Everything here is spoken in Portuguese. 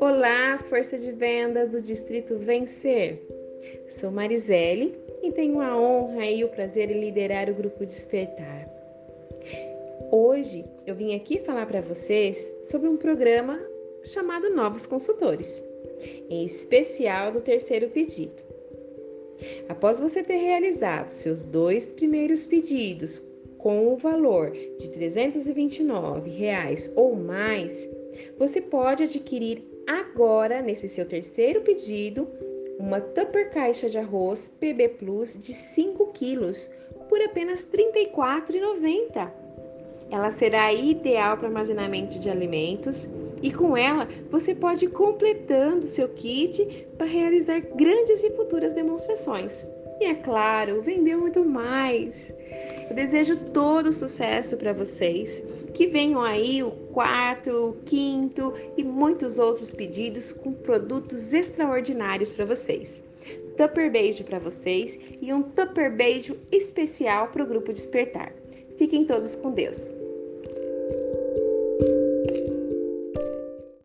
Olá, força de vendas do Distrito Vencer. Sou Marisele e tenho a honra e o prazer em liderar o grupo Despertar. Hoje eu vim aqui falar para vocês sobre um programa chamado Novos Consultores, em especial do terceiro pedido. Após você ter realizado seus dois primeiros pedidos com o valor de 329 reais ou mais, você pode adquirir agora, nesse seu terceiro pedido, uma Tupper caixa de arroz PB Plus de 5 quilos por apenas R$ 34,90. Ela será ideal para armazenamento de alimentos e com ela você pode ir completando seu kit para realizar grandes e futuras demonstrações. E é claro, vender muito mais. Eu desejo todo sucesso para vocês. Que venham aí o quarto, o quinto e muitos outros pedidos com produtos extraordinários para vocês. Tupper beijo para vocês e um Tupper beijo especial para o grupo Despertar. Fiquem todos com Deus.